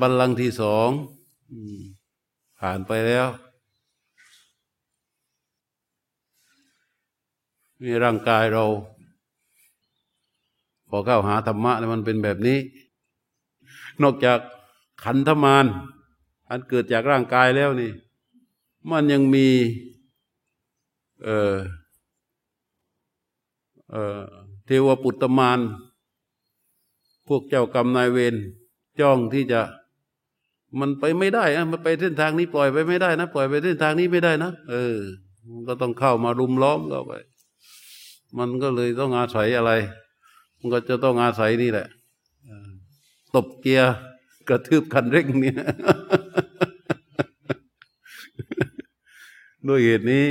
บัลลังก์ที่สองผ่านไปแล้วนี่ร่างกายเราพอเข้าหาธรรมะแล้วมันเป็นแบบนี้ นอกจากขันธมารอันเกิดจากร่างกายแล้วนี่ มันยังมี เออเออเทวปุตตมารพวกเจ้ากรรมนายเวร จ้องที่จะ มันไปไม่ได้นะมันไปเส้นทางนี้ปล่อยไปไม่ได้นะปล่อยไปเส้นทางนี้ไม่ได้นะเออ มันก็ต้องเข้ามารุมล้อมเข้าไป มันก็เลยต้องอาศัยอะไร มันก็จะต้องอาศัยนี่แหละตบเกียร์กระทืบคันเร่งเนี่ยด้วยเหตุนี้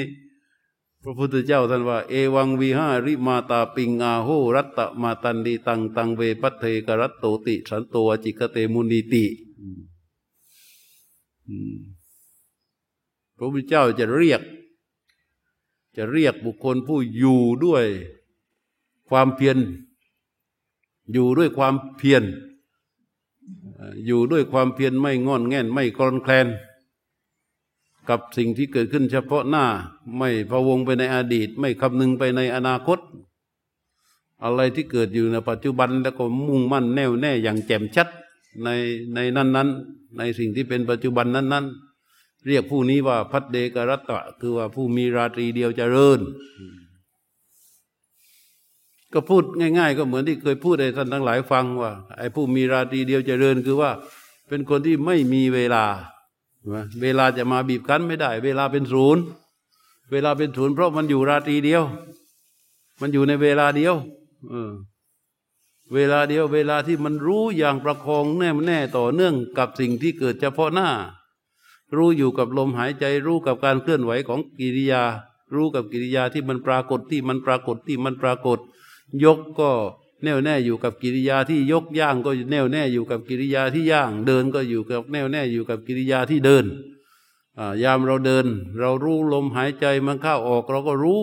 พระพุทธเจ้าท่านว่า เอวังวีหาริมาตาปิงอาโหรัตตมาตันดีตังตังเวปัตเทกรัตโตติ สันโตวจิกเตมุนีติพระพุทธเจ้าจะเรียก จะเรียกบุคคลผู้อยู่ด้วยความเพียร อยู่ด้วยความเพียร อยู่ด้วยความเพียรไม่งอนแง่นไม่กรนแคลน กับสิ่งที่เกิดขึ้นเฉพาะหน้า ไม่พะวงไปในอดีต ไม่คำนึงไปในอนาคต อะไรที่เกิดอยู่ในปัจจุบันแล้วก็มุ่งมั่นแน่วแน่อย่างแจ่มชัดในในนั้นนั้นๆในสิ่งที่เป็นปัจจุบันนั้นนั้นๆเรียกผู้นี้ว่าพัดเดกรัตตะ คือว่าผู้มีราตรีเดียวเจริญ ก็พูดง่าย ๆ ก็เหมือนที่เคยพูดให้ท่านทั้งหลายฟังว่าไอ้ผู้มีราตรีเดียวเจริญ คือว่าเป็นคนที่ไม่มีเวลา เวลาจะมาบีบคั้นไม่ได้ เวลาเป็นศูนย์ เวลาเป็นศูนย์เพราะมันอยู่ราตรีเดียว มันอยู่ในเวลาเดียว เออ เวลาเดียว เวลาที่มันรู้อย่างประคองแน่แน่ต่อเนื่องกับสิ่งที่เกิดเฉพาะหน้า รู้อยู่กับลมหายใจ รู้กับการเคลื่อนไหวของกิริยา รู้กับกิริยาที่มันปรากฏที่มันปรากฏที่มันปรากฏ ยกก็ แน่วแน่อยู่กับกิริยาที่ยกย่างก็แน่วแน่อยู่กับกิริยาที่ย่าง เดินก็อยู่กับแน่วแน่อยู่กับกิริยาที่เดินยามเราเดิน เรารู้ลมหายใจมันเข้าออกเราก็รู้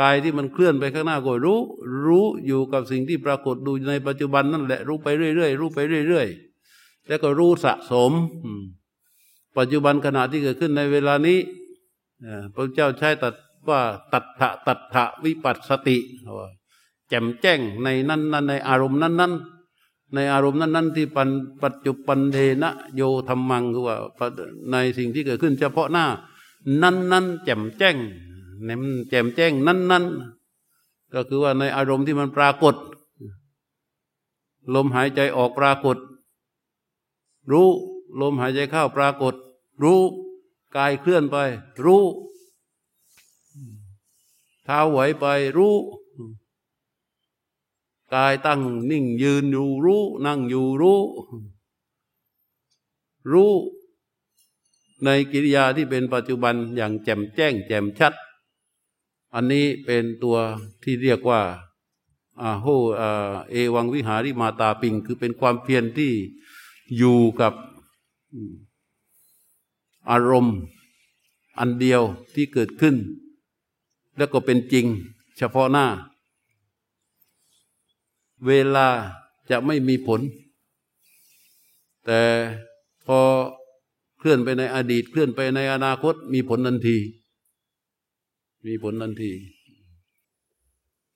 กายที่มันเคลื่อนไปข้างหน้าก็รู้ รู้อยู่กับสิ่งที่ปรากฏดูในปัจจุบันนั่นแหละรู้ไปเรื่อยๆรู้ไปเรื่อยๆแล้วก็รู้สะสม ปัจจุบันขณะที่เกิดขึ้นในเวลานี้พระเจ้าใช้ตัดว่าตัดถะตัดถะวิปัสสติว่า แจ่มแจ้งในนั้นนั้นในอารมณ์นั้นนั้นในอารมณ์นั้นนั้นที่ปันปัจจุปันเทนะโยธรรมังคือว่าในสิ่งที่เกิดขึ้น เฉพาะหน้า นั้นนั้นแจ่มแจ้งเน้นแจ่มแจ้งนั้นนั้นก็คือว่าในอารมณ์ที่มันปรากฏ ลมหายใจออกปรากฏ รู้ลมหายใจเข้าปรากฏ รู้กายเคลื่อนไป รู้เท้าไหวไปรู้ กายตั้งนิ่งยืนอยู่รู้ นั่งอยู่รู้ รู้ ในกิริยาที่เป็นปัจจุบันอย่างแจ่มแจ้ง แจ่มชัด อันนี้เป็นตัวที่เรียกว่าอาโหเอวังวิหาริมาตาปิง คือเป็นความเพียรที่อยู่กับอารมณ์อันเดียวที่เกิดขึ้น แล้วก็เป็นจริงเฉพาะหน้า เวลาจะไม่มีผล แต่พอเคลื่อนไปในอดีตเคลื่อนไปในอนาคต มีผลทันที มีผลทันที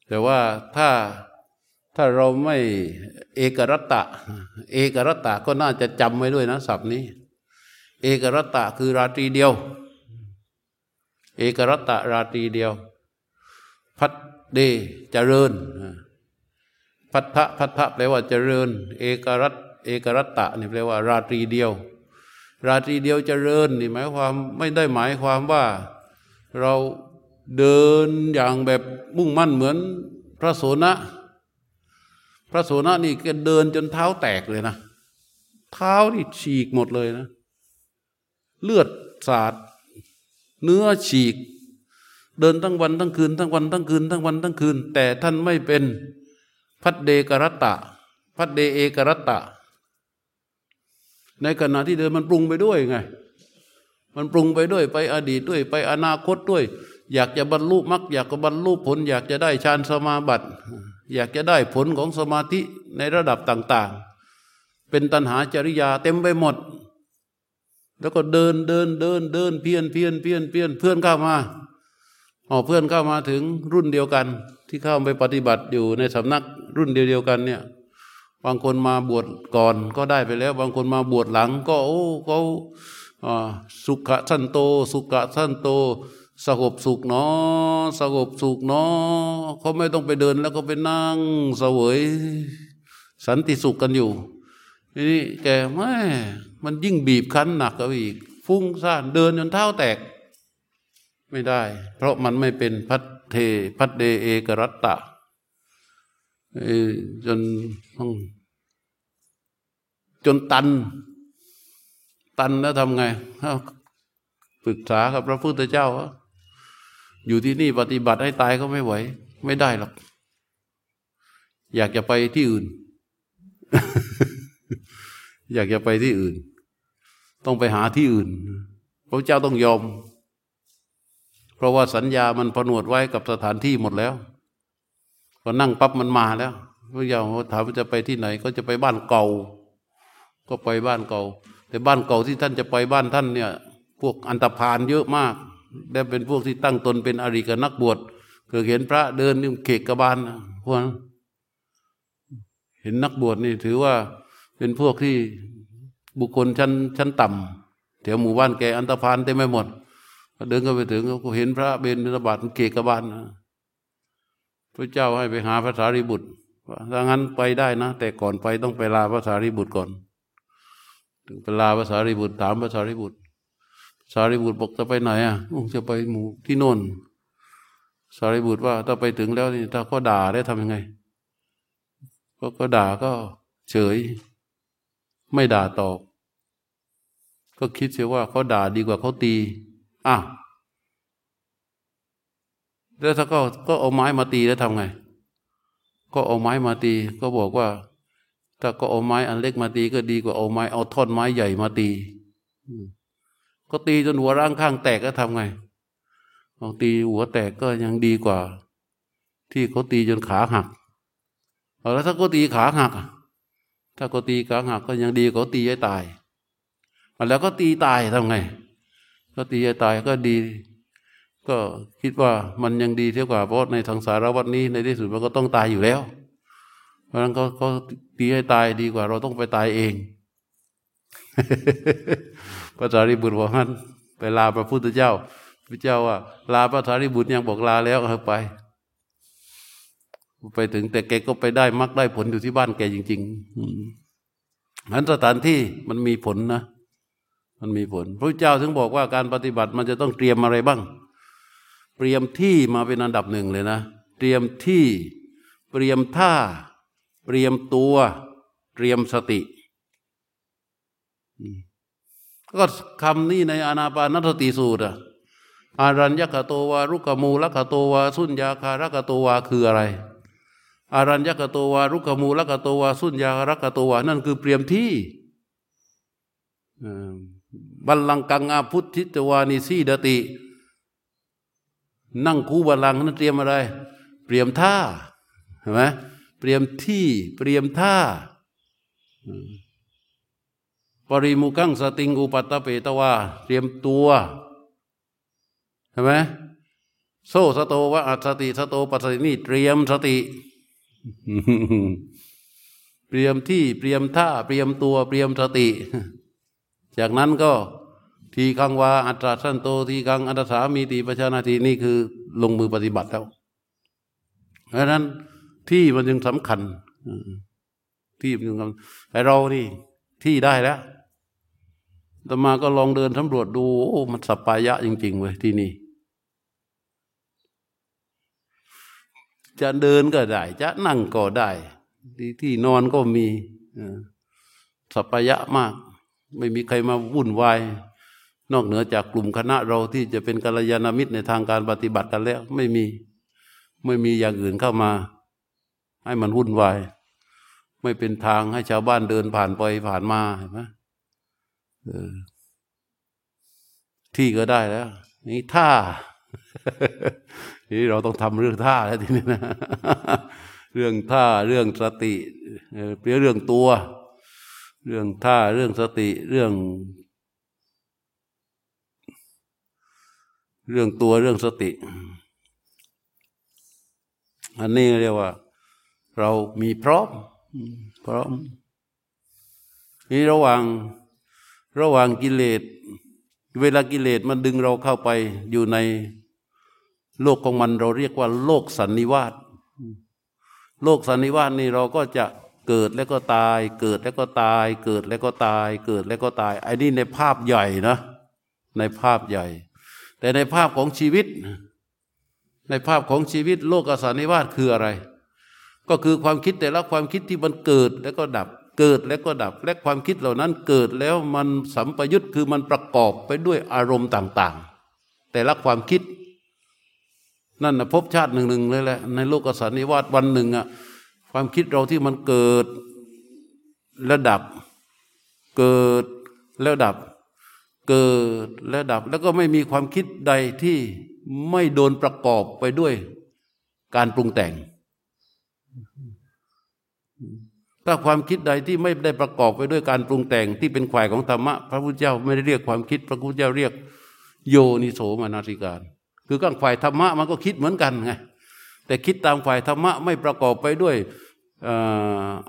แต่ว่าถ้าถ้าเราไม่เอกรัตตะ เอกรัตตะก็น่าจะจำไว้ด้วยนะศัพท์นี้ เอกรัตตะคือราตรีเดียว เอกรัตตะราตรีเดียว พัดเดเจริญ พัทธะพัทธะแปลว่าเจริญ เอกรัตเอกรัตตะนี่แปลว่า ราตรีเดียว ราตรีเดียวเจริญนี่หมายความไม่ได้หมายความว่าเราเดินอย่างแบบมุ่งมั่นเหมือนพระโสนะ พระโสนะนี่แกเดินจนเท้าแตกเลยนะ เท้านี่ฉีกหมดเลยนะ เลือดสาด เนื้อฉีก เดินทั้งวันทั้งคืน ทั้งวันทั้งคืน ทั้งวันทั้งคืน แต่ท่านไม่เป็น พัดเดกรัตตะ พัดเดเอกรัตตะ ในขณะที่เดินมันปรุงไปด้วยไง มันปรุงไปด้วยไปอดีตด้วย ไปอนาคตด้วย อยากจะบรรลุมรรคอยากจะบรรลุผล อยากจะได้ฌานสมาบัติ อยากจะได้ผลของสมาธิในระดับต่าง ๆ เป็นตัณหาจริยาเต็มไปหมด แล้วก็เดินเดินเดินเดินเพี้ยนเพี้ยนเพี้ยนเพี้ยนเพื่อนเข้ามาอ๋อเพื่อนเข้ามาถึงรุ่นเดียวกันที่เข้าไปปฏิบัติอยู่ในสำนัก รุ่นเดียวกันเนี่ย บางคนมาบวชก่อนก็ได้ไปแล้ว บางคนมาบวชหลังก็ โอ้เขาสุขะสันโต สุขะสันโตสงบสุขเนาะสงบสุขเนาะเขาไม่ต้องไปเดินแล้วก็ไปนั่งเสวย สันติสุขกันอยู่นี่แกไม่มันยิ่งบีบคั้นหนักกว่าอีก ฟุ้งซ่านเดินจนเท้าแตก ไม่ได้ เพราะมันไม่เป็นพัทเทพัทเดเอกรัตตะ จนจนตัน ตันแล้วทำไงปรึกษากับพระพุทธเจ้า อยู่ที่นี่ปฏิบัติให้ตายก็ไม่ไหว ไม่ได้หรอก อยากจะไปที่อื่น อยากจะไปที่อื่น ต้องไปหาที่อื่น พระเจ้าต้องยอม เพราะว่าสัญญามันผนวดไว้กับสถานที่หมดแล้ว พอนั่งปั๊บมันมาแล้วพระเจ้าถามว่าจะไปที่ไหน ก็จะไปบ้านเก่า ก็ไปบ้านเก่า แต่บ้านเก่าที่ท่านจะไปบ้านท่านเนี่ย พวกอันตรพานเยอะมากได้เป็นพวกที่ตั้งตนเป็นอริกับนักบวชเกิดเห็นพระเดินนี่เขกกระบาลพวกนั้นเห็นนักบวชนี่ถือว่าเป็นพวกที่บุคคลชั้นชั้นต่ำแถวหมู่บ้านแกอันตรพานเต็มไปหมดเดินก็ไปถึงก็เห็นพระเบญระบาดเกกบาล พระเจ้าให้ไปหาพระสารีบุตรถ้างั้นไปได้นะ แต่ก่อนไปต้องไปลาพระสารีบุตรก่อน ถึงไปลาพระสารีบุตรถามพระสารีบุตร สารีบุตรบอกจะไปไหนอะจะไปหมู่ที่โน่น สารีบุตรว่าถ้าไปถึงแล้วนี่ถ้าเขาด่าได้ทำยังไง ก็ก็ด่าก็เฉย ไม่ด่าตอบ ก็คิดเสียว่าเขาด่าดีกว่าเขาตีอ้าว แล้วถ้าก็ก็เอาไม้มาตีแล้วทำไง ก็เอาไม้มาตี ก็บอกว่า ถ้าก็เอาไม้อันเล็กมาตีก็ดีกว่าเอาไม้เอาท่อนไม้ใหญ่มาตีก็ตีจนหัวร่างข้างแตกก็ทำไงบางตีหัวแตกก็ยังดีกว่า ที่เขาตีจนขาหักเอาแล้วถ้าเขาตีขาหักถ้าเขาตีขาหักก็ยังดีเขาตีให้ตายแล้วก็ตีตายทำไง ก็ตีให้ตายก็ดี ก็คิดว่ามันยังดีเท่ากว่าเพราะในสังสารวัฏนี้ในที่สุดมันก็ต้องตายอยู่แล้ว เพราะฉะนั้นก็ก็ตีให้ตายดีกว่า เราต้องไปตายเองพระสารีบุตรบอกท่านไปลาพระพุทธเจ้าพระเจ้าว่าลาพระสารีบุตรยังบอกลาแล้วเออไป ไปถึงแต่แกก็ไปได้มักได้ผลอยู่ที่บ้านแกจริงๆนั้นสถานที่มันมีผลนะ มันมีผล พระเจ้าถึงบอกว่าการปฏิบัติมันจะต้องเตรียมอะไรบ้าง เตรียมที่มาเป็นอันดับหนึ่งเลยนะ เตรียมที่ เตรียมท่า เตรียมตัว เตรียมสติก็คำนี้ในอนาปานสติสูตรอะอารัญญกโตวารุกมูลกโตวาสุญญาคารกโตวาคืออะไร อารัญญกโตวารุกมูลกโตวาสุญญาคารกโตวานั่นคือเปรียมที่บัลลังกังอาพุทธิตวานิสีดติ นั่งคูบัลลังนั่นเตรียมอะไรเปรียมท่าเห็นไหมเปรียมที่เปรียมท่าปริมุกังสติงอุปัตตเปตวาเตรียมตัวใช่ไหมโซสโตวะอัสติสโตปัสสินี่เตรียมสติ เตรียมที่เตรียมท่าเตรียมตัวเตรียมสติ จากนั้นก็ ทีคังวาอัตราสันโตทีคังอัตสามีติประชานาทีนี่คือลงมือปฏิบัติแล้วเพราะนั้นที่มันจึงสำคัญที่มันจึงสำคัญแต่เรานี่ที่ได้แล้วต่อมาก็ลองเดินสำรวจดูโอ้มันสัปปายะจริง ๆเว้ยที่นี่ จะเดินก็ได้ จะนั่งก็ได้ที่ที่นอนก็มีสัปายะมาก ไม่มีใครมาวุ่นวาย นอกเหนือจากกลุ่มคณะเราที่จะเป็นกัลยาณมิตรในทางการปฏิบัติกันแล้ว ไม่มีไม่มีอย่างอื่นเข้ามา ให้มันวุ่นวาย ไม่เป็นทางให้ชาวบ้านเดินผ่านไปผ่านมาเห็นไหมที่ก็ได้แล้ว นี่ท่านี่เราต้องทำเรื่องท่าแล้วทีนี้นะเรื่องท่าเรื่องสติเรื่องตัว เรื่องท่าเรื่องสติเรื่อง เรื่องตัวเรื่องสติ อันนี้เรียกว่า เรามีพร้อมพร้อมนี่ระหว่างระหว่างกิเลส เวลากิเลสมันดึงเราเข้าไปอยู่ในโลกของมันเราเรียกว่า โลกสันนิวาสโลกสันนิวาสนี่เราก็จะเกิดแล้วก็ตาย เกิดแล้วก็ตาย เกิดแล้วก็ตาย เกิดแล้วก็ตายไอ้นี่ในภาพใหญ่นะ ในภาพใหญ่ แต่ในภาพของชีวิต ในภาพของชีวิตโลกสันนิวาสคืออะไร ก็คือความคิดแต่ละความคิดที่มันเกิดแล้วก็ดับ เกิดแล้วก็ดับ และความคิดเหล่านั้นเกิดแล้วมันสัมปยุตคือมันประกอบไปด้วยอารมณ์ต่าง ๆ แต่ละความคิด นั่นนะพบชาติหนึ่งหนึ่งเลยแหละในโลกสันนิวาสวันหนึ่งอะความคิดเราที่มันเกิดและดับ เกิดแล้วดับ เกิดและดับ แล้วก็ไม่มีความคิดใดที่ไม่โดนประกอบไปด้วยการปรุงแต่ง ถ้าความคิดใดที่ไม่ได้ประกอบไปด้วยการปรุงแต่งที่เป็นข่ายของธรรมะ พระพุทธเจ้าไม่ได้เรียกความคิด พระพุทธเจ้าเรียกโยนิโสมนาสิการ คือข้างฝ่ายธรรมะมันก็คิดเหมือนกันไงแต่คิดตามฝ่ายธรรมะไม่ประกอบไปด้วย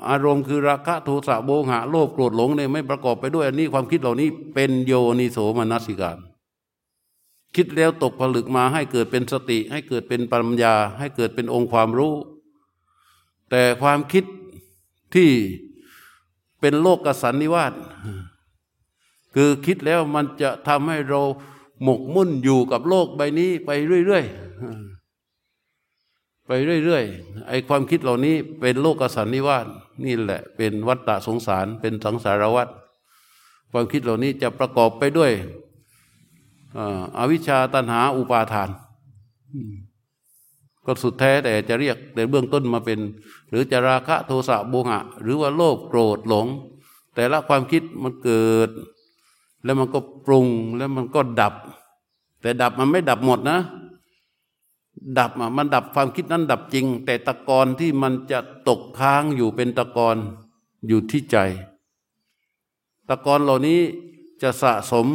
อารมณ์คือราคะโทสะโมหะโลภโกรธหลงเนี่ยไม่ประกอบไปด้วย อันนี้ความคิดเหล่านี้เป็นโยนิโสมนสิการ คิดแล้วตกผลึกมาให้เกิดเป็นสติ ให้เกิดเป็นปัญญา ให้เกิดเป็นองค์ความรู้ แต่ความคิดที่เป็นโลกกสันนิวาสคือคิดแล้วมันจะทำให้เราหมกมุ่นอยู่กับโลกใบนี้ไปเรื่อย ๆ ไปเรื่อยๆ ไอ้ความคิดเหล่านี้เป็นโลกสันนิวาสนี่แหละเป็นวัฏฏะสงสารเป็นสังสารวัฏความคิดเหล่านี้จะประกอบไปด้วยอวิชชาตันหาอุปาทาน ก็สุดแท้แต่จะเรียกแต่เบื้องต้นมาเป็น หรือจะราคะโทสะโมหะ หรือว่าโลภโกรธหลง แต่ละความคิดมันเกิด แล้วมันก็ปรุงแล้วมันก็ดับ แต่ดับมันไม่ดับหมดนะ ดับมันดับความคิดนั้นดับจริง แต่ตะกอนที่มันจะตกค้างอยู่เป็นตะกอนอยู่ที่ใจ ตะกอนเหล่านี้จะสะสม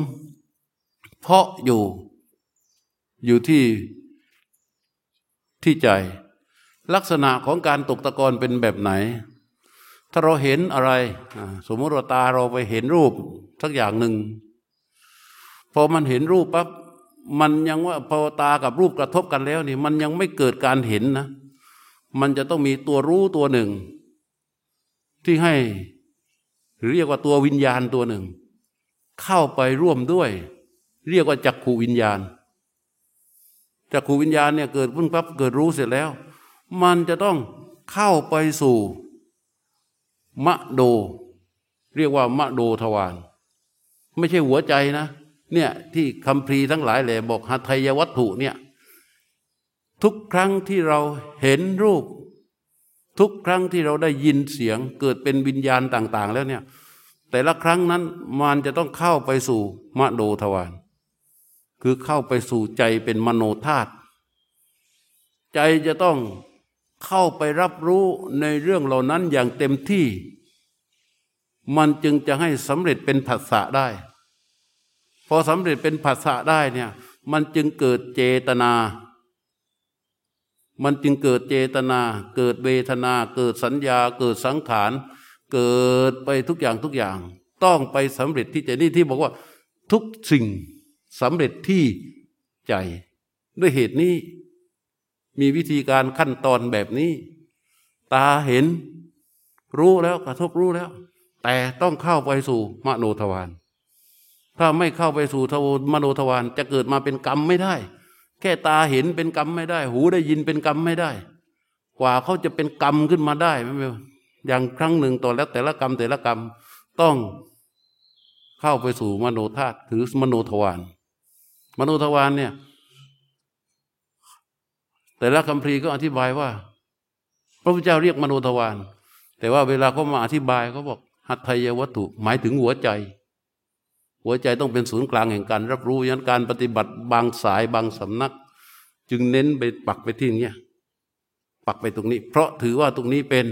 เพาะอยู่อยู่ที่ที่ใจ ลักษณะของการตกตะกอนเป็นแบบไหน ถ้าเราเห็นอะไร สมมติว่าตาเราไปเห็นรูปสักอย่างหนึ่งพอมันเห็นรูปปั๊บ มันยังว่าพอตากับรูปกระทบกันแล้วนี่ มันยังไม่เกิดการเห็นนะ มันจะต้องมีตัวรู้ตัวหนึ่ง ที่ให้เรียกว่าตัววิญญาณตัวหนึ่ง เข้าไปร่วมด้วย เรียกว่าจักขูวิญญาณจักขูวิญญาณเนี่ยเกิดพุ่งปั๊บเกิดรู้เสร็จแล้ว มันจะต้องเข้าไปสู่มะโด เรียกว่ามะโดทวารไม่ใช่หัวใจนะ เนี่ยที่คำพีทั้งหลายเลยบอกหัตถยวัตถุเนี่ยทุกครั้งที่เราเห็นรูป ทุกครั้งที่เราได้ยินเสียงเกิดเป็นวิญญาณต่าง ๆ แล้วเนี่ยแต่ละครั้งนั้นมันจะต้องเข้าไปสู่มโนทวารคือเข้าไปสู่ใจเป็นมโนธาตุใจจะต้องเข้าไปรับรู้ในเรื่องเหล่านั้นอย่างเต็มที่ มันจึงจะให้สำเร็จเป็นผัสสะได้ พอสำเร็จเป็นภาษาได้เนี่ยมันจึงเกิดเจตนา มันจึงเกิดเจตนา เกิดเวทนา เกิดสัญญา เกิดสังขาร เกิดไปทุกอย่างทุกอย่าง ต้องไปสำเร็จที่ใจนี่ที่บอกว่า ทุกสิ่งสำเร็จที่ใจ ด้วยเหตุนี้ มีวิธีการขั้นตอนแบบนี้ ตาเห็น รู้แล้วกระทบรู้แล้ว แต่ต้องเข้าไปสู่มโนทวาร ถ้าไม่เข้าไปสู่ทวมโนทวารจะเกิดมาเป็นกรรมไม่ได้ แค่ตาเห็นเป็นกรรมไม่ได้ หูได้ยินเป็นกรรมไม่ได้ กว่าเขาจะเป็นกรรมขึ้นมาได้ไม่เป็นอย่างครั้งหนึ่งต่อแล้วแต่ละกรรมแต่ละกรรมต้องเข้าไปสู่มโนธาตุถือมโนทวารมโนทวารเนี่ย แต่ละคำพีก็อธิบายว่า พระพุทธเจ้าเรียกมโนทวารแต่ว่าเวลาเขามาอธิบายเขาบอกหัตถยวัตถุ หมายถึงหัวใจ หัวใจต้องเป็นศูนย์กลางแห่งการรับรู้ยันการปฏิบัติบางสายบางสำนัก จึงเน้นไปปักไปที่นี้ปักไปตรงนี้ เพราะถือว่าตรงนี้เป็น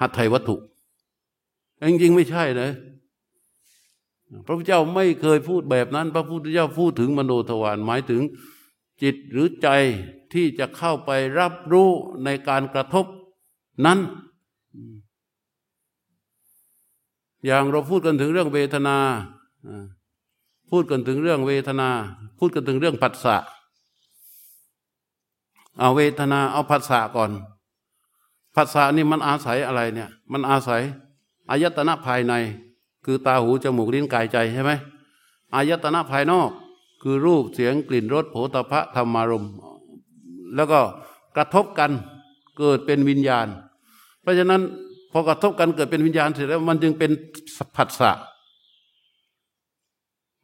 หัตถยวัตถุจริงๆไม่ใช่เลยพระพุทธเจ้าไม่เคยพูดแบบนั้น พระพุทธเจ้าพูดถึงมโนทวารหมายถึงจิตหรือใจที่จะเข้าไปรับรู้ในการกระทบนั้น อย่างเราพูดกันถึงเรื่องเวทนา พูดกันถึงเรื่องเวทนา พูดกันถึงเรื่องผัสสะเอาเวทนาเอาผัสสะก่อนผัสสะนี่มันอาศัยอะไรเนี่ย มันอาศัยอายตนะภายใน คือตาหูจมูกลิ้นกายใจใช่ไหมอายตนะภายนอก คือรูปเสียงกลิ่นรสโผฏฐะธรรมารมแล้วก็กระทบกันเกิดเป็นวิญญาณ เพราะฉะนั้นพอกระทบกันเกิดเป็นวิญญาณเสร็จแล้วมันจึงเป็นผัสสะ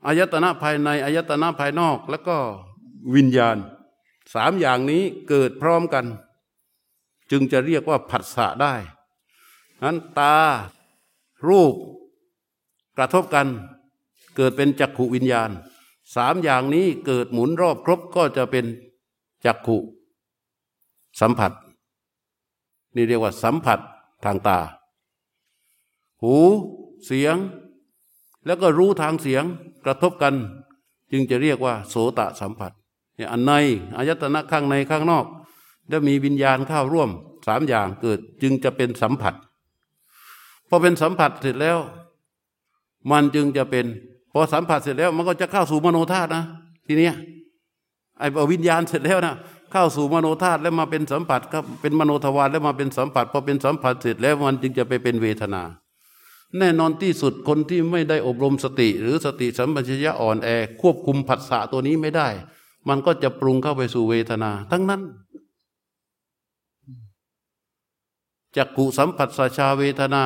อายตนะภายในอายตนะภายนอกแล้วก็วิญญาณสามอย่างนี้เกิดพร้อมกัน จึงจะเรียกว่าผัสสะได้นั้นตารูปกระทบกัน เกิดเป็นจักขุวิญญาณสามอย่างนี้เกิดหมุนรอบครบก็จะเป็นจักขุสัมผัส นี่เรียกว่าสัมผัสทางตา หู เสียง แล้วก็รู้ทางเสียง กระทบกัน จึงจะเรียกว่า โสตะสัมผัสอันในอายตนะข้างในข้างนอก แล้วมีวิญญาณเข้าร่วมสามอย่างเกิดจึงจะเป็นสัมผัสพอเป็นสัมผัสเสร็จแล้ว มันจึงจะเป็นพอสัมผัสเสร็จแล้ว มันก็จะเข้าสู่มโนธาตุนะ ทีเนี้ยไอ้วิญญาณเสร็จแล้วนะเข้าสู่มโนธาตุแล้วมาเป็นสัมผัสก็เป็นมโนทวารแล้วมาเป็นสัมผัสพอเป็นสัมผัสเสร็จแล้วมันจึงจะไปเป็นเวทนา แน่นอนที่สุดคนที่ไม่ได้อบรมสติ หรือสติสัมปชัญญะอ่อนแอ ควบคุมผัสสะตัวนี้ไม่ได้ มันก็จะปรุงเข้าไปสู่เวทนา ทั้งนั้นจักขุสัมผัสสชาเวทนา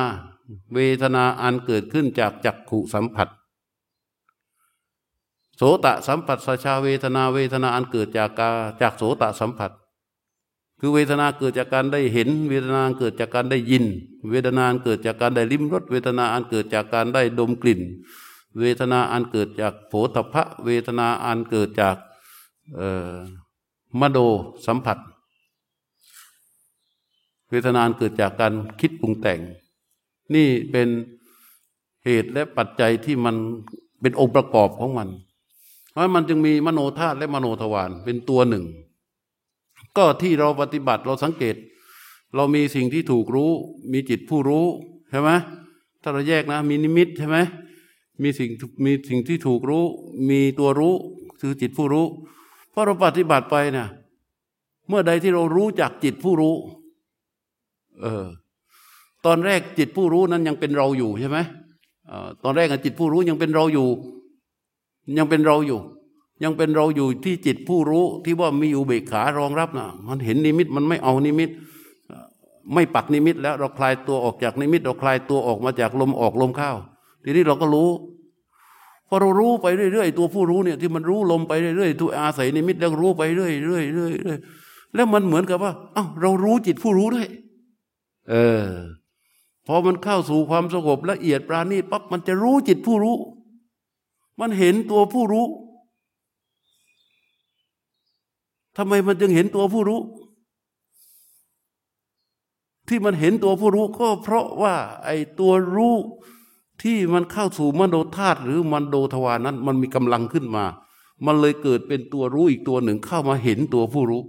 เวทนาอันเกิดขึ้นจากจักขุสัมผัส โสตสัมผัสสชาเวทนาเวทนาอันเกิดจากกาจากโสตสัมผัส คือเวทนาเกิดจากการได้เห็น เวทนาเกิดจากการได้ยิน เวทนาเกิดจากการได้ลิ้มรสเวทนาอันเกิดจากการได้ดมกลิ่น เวทนาอันเกิดจากโผฏฐะเวทนาอันเกิดจากมโดสัมผัส เวทนาเกิดจากการคิดปรุงแต่ง นี่เป็นเหตุและปัจจัยที่มันเป็นองค์ประกอบของมัน เพราะมันจึงมีมโนธาตุและมโนทวารเป็นตัวหนึ่ง ก็ที่เราปฏิบัติเราสังเกต เรามีสิ่งที่ถูกรู้ มีจิตผู้รู้ใช่ไหมถ้าเราแยกนะ มีนิมิตใช่ไหมมีสิ่งมีสิ่งที่ถูกรู้ มีตัวรู้คือจิตผู้รู้พราะเราปฏิบัติไปเนี่ยเมื่อใดที่เรารู้จักจิตผู้รู้ เออ ตอนแรกจิตผู้รู้นั้นยังเป็นเราอยู่ใช่ไหมตอนแรกจิตผู้รู้ยังเป็นเราอยู่ ยังเป็นเราอยู่ ยังเป็นเราอยู่ที่จิตผู้รู้ที่ว่ามีอุเบกขารองรับนะมันเห็นนิมิตมันไม่เอานิมิต ไม่ปักนิมิต แล้วเราคลายตัวออกจากนิมิต เราคลายตัวออกมาจากลมออกลมเข้าทีนี้เราก็รู้พอเรารู้ไปเรื่อยๆตัวผู้รู้เนี่ยที่มันรู้ลมไปเรื่อยๆตัวอาศัยนิมิตแล้วรู้ไปเรื่อยๆเรื่อยๆแล้วมันเหมือนกับว่าเอ้าเรารู้จิตผู้รู้ด้วยเออพอมันเข้าสู่ความสงบละเอียดปราณีปั๊บมันจะรู้จิตผู้รู้ มันเห็นตัวผู้รู้ ทำไมมันจึงเห็นตัวผู้รู้ ที่มันเห็นตัวผู้รู้ก็เพราะว่า ไอ้ตัวรู้ที่มันเข้าสู่มโนธาตุหรือมันโดทวานั้น มันมีกำลังขึ้นมา มันเลยเกิดเป็นตัวรู้อีกตัวหนึ่งเข้ามาเห็นตัวผู้รู้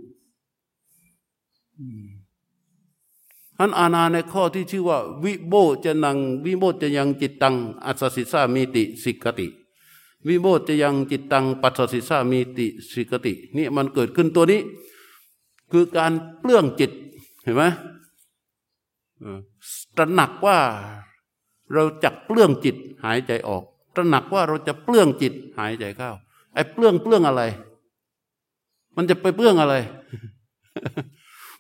อันอาณาในข้อที่ชื่อว่า วิโบจะนัง วิโบจะยังจิตตัง อัศสิสามีติสิกติ วิโบจะยังจิตตังปัสสิสามีติสิกติ นี่มันเกิดขึ้นตัวนี้ คือการเปลื้องจิตเห็นไหมตระหนักว่าเราจะเปลื้องจิตหายใจออก ตระหนักว่าเราจะเปลื้องจิตหายใจเข้าไอ้เปลื้องเปลื้องอะไร มันจะไปเปลื้องอะไร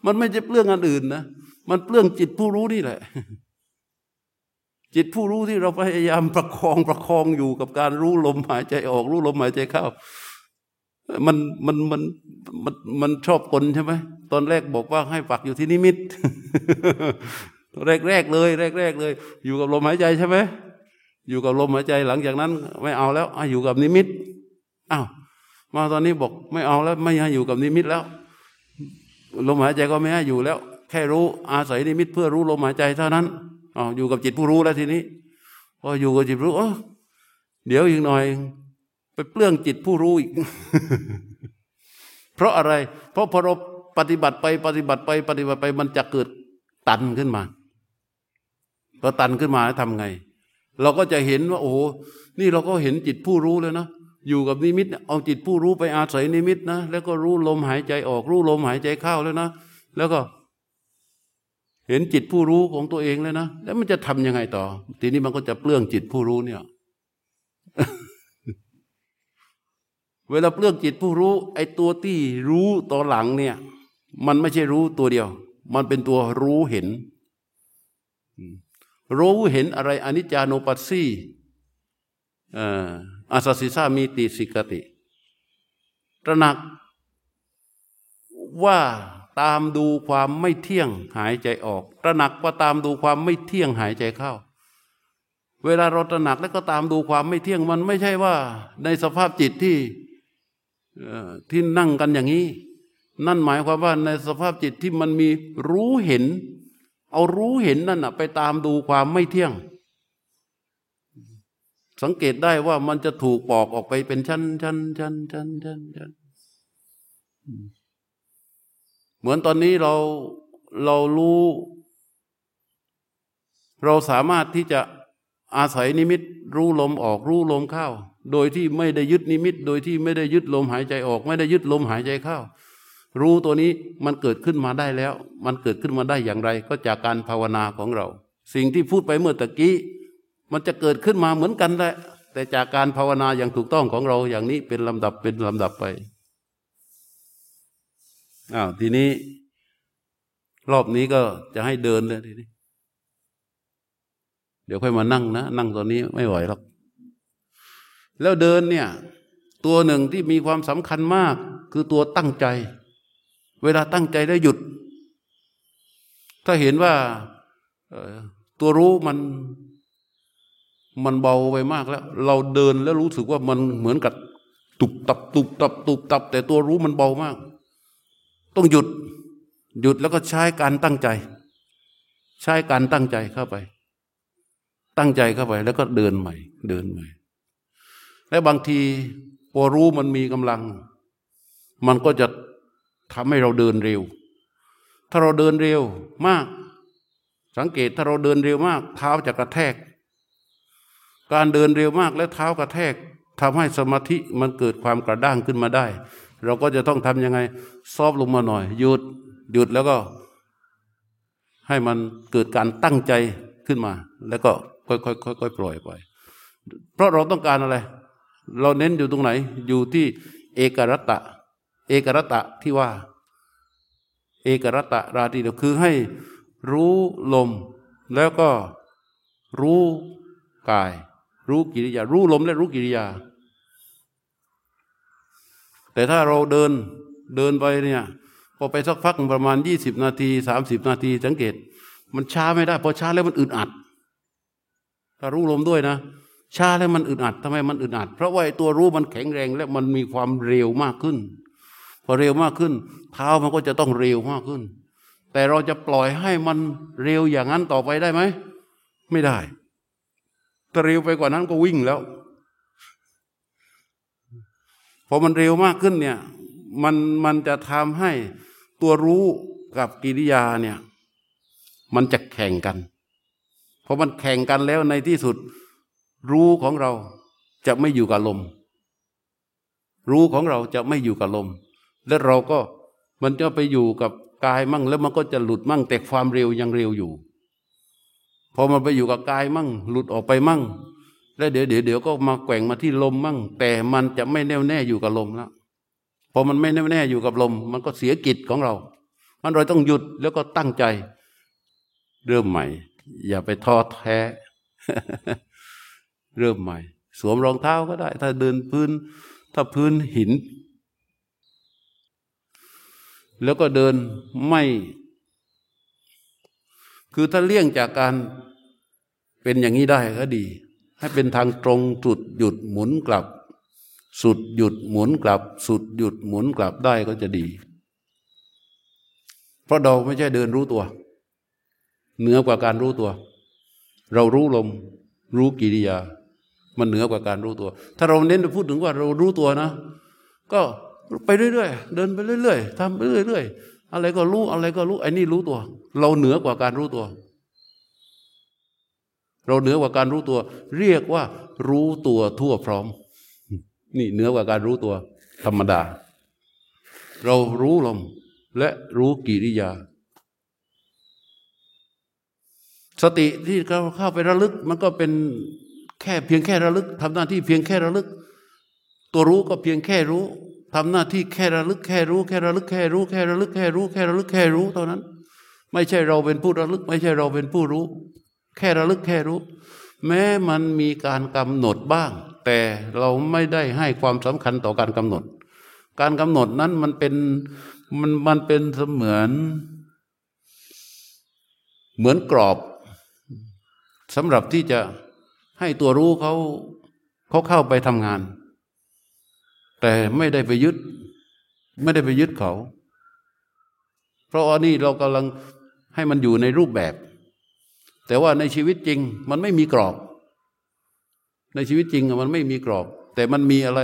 มันไม่ใช่เปลื้องอันอื่นนะมันเปลื้องจิตผู้รู้นี่แหละ จิตผู้รู้ที่เราพยายามประคองประคองอยู่กับการรู้ลมหายใจออกรู้ลมหายใจเข้ามันมันมันมันมันชอบกลใช่ไหมตอนแรกบอกว่าให้ฝักอยู่ที่นิมิตแรกแรกเลย แรกแรกเลย อยู่กับลมหายใจใช่ไหมอยู่กับลมหายใจหลังจากนั้น ไม่เอาแล้วอยู่กับนิมิตอ้าวมาตอนนี้บอกไม่เอาแล้ว ไม่ให้อยู่กับนิมิตแล้ว ลมหายใจก็ไม่ให้อยู่แล้ว แค่รู้อาศัยนิมิตเพื่อรู้ลมหายใจเท่านั้น อ๋ออยู่กับจิตผู้รู้แล้วทีนี้พออยู่กับจิตรู้อ๋อเดี๋ยวอีกหน่อย ไปเปลื้องจิตผู้รู้อีก เพราะอะไร เพราะพอเราปฏิบัติไปปฏิบัติไป ปฏิบัติไปมันจะเกิดตันขึ้นมาพอตันขึ้นมาทำไง เราก็จะเห็นว่า โอ้โหนี่เราก็เห็นจิตผู้รู้แล้วนะอยู่กับนิมิต เอาจิตผู้รู้ไปอาศัยนิมิตนะแล้วก็รู้ลมหายใจออก รู้ลมหายใจเข้าแล้วนะแล้วก็ เห็นจิตผู้รู้ของตัวเองเลยนะ แล้วมันจะทํำยังไงต่อ ทีนี้มันก็จะเปลื้องจิตผู้รู้เนี่ย เวลาเปลื้องจิตผู้รู้ ไอ้ตัวที่รู้ต่อหลังเนี่ย มันไม่ใช่รู้ตัวเดียว มันเป็นตัวรู้เห็น รู้เห็นอะไรอนิจจานุปัสสีอาสสิสามีติสิกติ ตระหนักว่า ตามดูความไม่เที่ยงหายใจออก ตระหนักว่าตามดูความไม่เที่ยงหายใจเข้า เวลาเราตระหนักแล้วก็ตามดูความไม่เที่ยงมันไม่ใช่ว่า ในสภาพจิตที่ที่นั่งกันอย่างนี้ นั่นหมายความว่าในสภาพจิตที่มันมีรู้เห็น เอารู้เห็นนั่นไปตามดูความไม่เที่ยง สังเกตได้ว่ามันจะถูกปอกออกไปเป็นชั้นชั้นชั้นชั้นชั้นชั้น เหมือนตอนนี้เราเรารู้ เราสามารถที่จะอาศัยนิมิตรู้ลมออกรู้ลมเข้า โดยที่ไม่ได้ยึดนิมิต โดยที่ไม่ได้ยึดลมหายใจออก ไม่ได้ยึดลมหายใจเข้า รู้ตัวนี้มันเกิดขึ้นมาได้แล้ว มันเกิดขึ้นมาได้อย่างไร ก็จากการภาวนาของเรา สิ่งที่พูดไปเมื่อตะกี้ มันจะเกิดขึ้นมาเหมือนกันแหละแต่จากการภาวนาอย่างถูกต้องของเราอย่างนี้เป็นลำดับเป็นลำดับไป อ้าวทีนี้ รอบนี้ก็จะให้เดินเลยทีนี้ เดี๋ยวค่อยมานั่งนะ นั่งตอนนี้ไม่ไหวหรอกแล้วเดินเนี่ย ตัวหนึ่งที่มีความสำคัญมาก คือตัวตั้งใจ เวลาตั้งใจแล้วหยุด ถ้าเห็นว่าตัวรู้มันมันเบาไปมากแล้ว เราเดินแล้วรู้สึกว่ามันเหมือนกับ ตุบตับ ตุบตับ ตุบตับ แต่ตัวรู้มันเบามาก ต้องหยุดหยุดแล้วก็ใช้การตั้งใจ ใช้การตั้งใจเข้าไป ตั้งใจเข้าไปแล้วก็เดินใหม่ เดินใหม่ และบางทีพอรู้มันมีกำลัง มันก็จะทำให้เราเดินเร็ว ถ้าเราเดินเร็วมาก สังเกตถ้าเราเดินเร็วมาก เท้าจะกระแทก การเดินเร็วมากและเท้ากระแทกทำให้สมาธิมันเกิดความกระด้างขึ้นมาได้ เราก็จะต้องทำยังไง ซอบลงมาหน่อยหยุดหยุดแล้วก็ ให้มันเกิดการตั้งใจขึ้นมา แล้วก็ค่อยๆค่อยๆปล่อยไป เพราะเราต้องการอะไร เราเน้นอยู่ตรงไหน อยู่ที่เอกรัตะ เอกรัตะที่ว่า เอกรัตตะราตีเดียวคือให้รู้ลมแล้วก็รู้กาย รู้กิริยา รู้ลมและรู้กิริยา แต่ถ้าเราเดินเดินไปเนี่ยพอไปสักพักประมาณยี่สิบนาทีสามสิบนาที สังเกต มันช้าไม่ได้พอช้าแล้วมันอึดอัดถ้ารู้ลมด้วยนะช้าแล้วมันอึดอัดทำไมมันอึดอัด เพราะว่าตัวรู้มันแข็งแรงและมันมีความเร็วมากขึ้น พอเร็วมากขึ้น เท้ามันก็จะต้องเร็วมากขึ้น แต่เราจะปล่อยให้มันเร็วอย่างนั้นต่อไปได้ไหม ไม่ได้ถ้าเร็วไปกว่านั้นก็วิ่งแล้ว พอมันเร็วมากขึ้นเนี่ยมันมันจะทำให้ตัวรู้กับกิริยาเนี่ยมันจะแข่งกันพอมันแข่งกันแล้วในที่สุด รู้ของเราจะไม่อยู่กับลม รู้ของเราจะไม่อยู่กับลม และเราก็มันจะไปอยู่กับกายมั่ง แล้วมันก็จะหลุดมั่งแต่ความเร็วยังเร็วอยู่ พอมันไปอยู่กับกายมั่ง หลุดออกไปมั่ง แล้วเดี๋ยวเดี๋ยวเดี๋ยวก็มาแกว่งมาที่ลมมั่ง แต่มันจะไม่แน่วแน่อยู่กับลมแล้วพอมันไม่แน่วแน่อยู่กับลม มันก็เสียกิจของเรา มันเราต้องหยุดแล้วก็ตั้งใจ เริ่มใหม่ อย่าไปท้อแท้ เริ่มใหม่ สวมรองเท้าก็ได้ ถ้าเดินพื้น ถ้าพื้นหิน แล้วก็เดินไม่ คือถ้าเลี่ยงจากการเป็นอย่างนี้ได้ก็ดี ให้เป็นทางตรงสุดหยุดหมุนกลับ สุดหยุดหมุนกลับ สุดหยุดหมุนกลับได้ก็จะดี เพราะเราไม่ใช่เดินรู้ตัว เหนือกว่าการรู้ตัว เรารู้ลม รู้กิริยา มันเหนือกว่าการรู้ตัว ถ้าเราเน้นพูดถึงว่าเรารู้ตัวนะ ก็ไปเรื่อยๆ เดินไปเรื่อยๆทำไปเรื่อยๆ อะไรก็รู้อะไรก็รู้ไอ้นี่รู้ตัว เราเหนือกว่าการรู้ตัว เราเหนือกว่าการรู้ตัว เรียกว่ารู้ตัวทั่วพร้อม นี่เหนือกว่าการรู้ตัว ธรรมดา เรารู้ลมและรู้กิริยา สติที่เราเข้าไประลึก มันก็เป็นแค่เพียงแค่ระลึกทำหน้าที่เพียงแค่ระลึก ตัวรู้ก็เพียงแค่รู้ทำหน้าที่แค่ระลึกแค่รู้แค่ระลึกแค่รู้แค่ระลึกแค่รู้แค่ระลึกแค่รู้เท่านั้น ไม่ใช่เราเป็นผู้ระลึก ไม่ใช่เราเป็นผู้รู้ แค่ระลึกแค่รู้ แม้มันมีการกำหนดบ้าง แต่เราไม่ได้ให้ความสำคัญต่อการกำหนด การกำหนดนั้นมันเป็นมันมันเป็นเสมือน เหมือนกรอบสำหรับที่จะให้ตัวรู้เขาเขาเข้าไปทำงาน แต่ไม่ได้ไปยึด ไม่ได้ไปยึดเขา เพราะอันนี้เรากำลังให้มันอยู่ในรูปแบบ แต่ว่าในชีวิตจริงมันไม่มีกรอบ ในชีวิตจริงมันไม่มีกรอบ แต่มันมีอะไร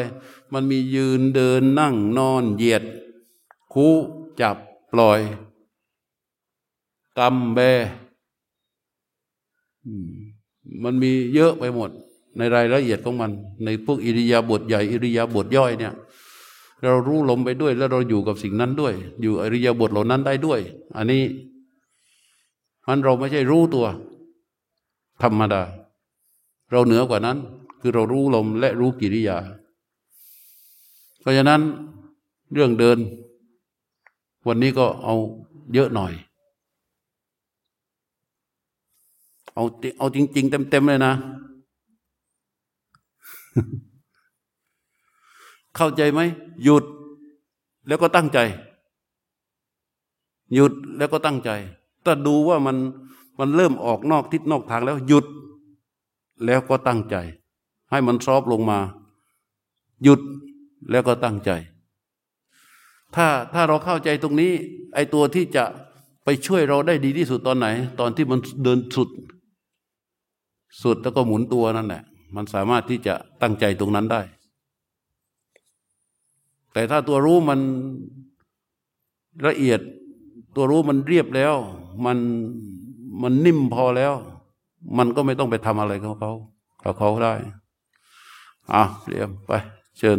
มันมียืนเดินนั่งนอนเหยียด คู่จับปล่อยกำแบ มันมีเยอะไปหมด ในรายละเอียดของมัน ในพวกอิริยาบถใหญ่อิริยาบถย่อยเนี่ยเรารู้ลมไปด้วย แล้วเราอยู่กับสิ่งนั้นด้วย อยู่อิริยาบถเหล่านั้นได้ด้วย อันนี้มันเราไม่ใช่รู้ตัว ธรรมดา เราเหนือกว่านั้น คือเรารู้ลมและรู้กิริยา เพราะฉะนั้นเรื่องเดิน วันนี้ก็เอาเยอะหน่อย เอาเอาจริง ๆ เต็ม ๆ เลยนะ เข้าใจไหม หยุดแล้วก็ตั้งใจ หยุดแล้วก็ตั้งใจ ถ้าดูว่ามัน มันเริ่มออกนอกทิศนอกทางแล้วหยุด แล้วก็ตั้งใจ ให้มันซอฟลงมา หยุดแล้วก็ตั้งใจ ถ้าถ้าเราเข้าใจตรงนี้ ไอตัวที่จะไปช่วยเราได้ดีที่สุดตอนไหน ตอนที่มันเดินสุด สุดแล้วก็หมุนตัวนั่นแหละมันสามารถที่จะตั้งใจตรงนั้นได้ แต่ถ้าตัวรู้มันละเอียด ตัวรู้มันเรียบแล้ว มัน มันนิ่มพอแล้ว มันก็ไม่ต้องไปทำอะไรเขาเขาเขาได้อะเรียมไป เชิญ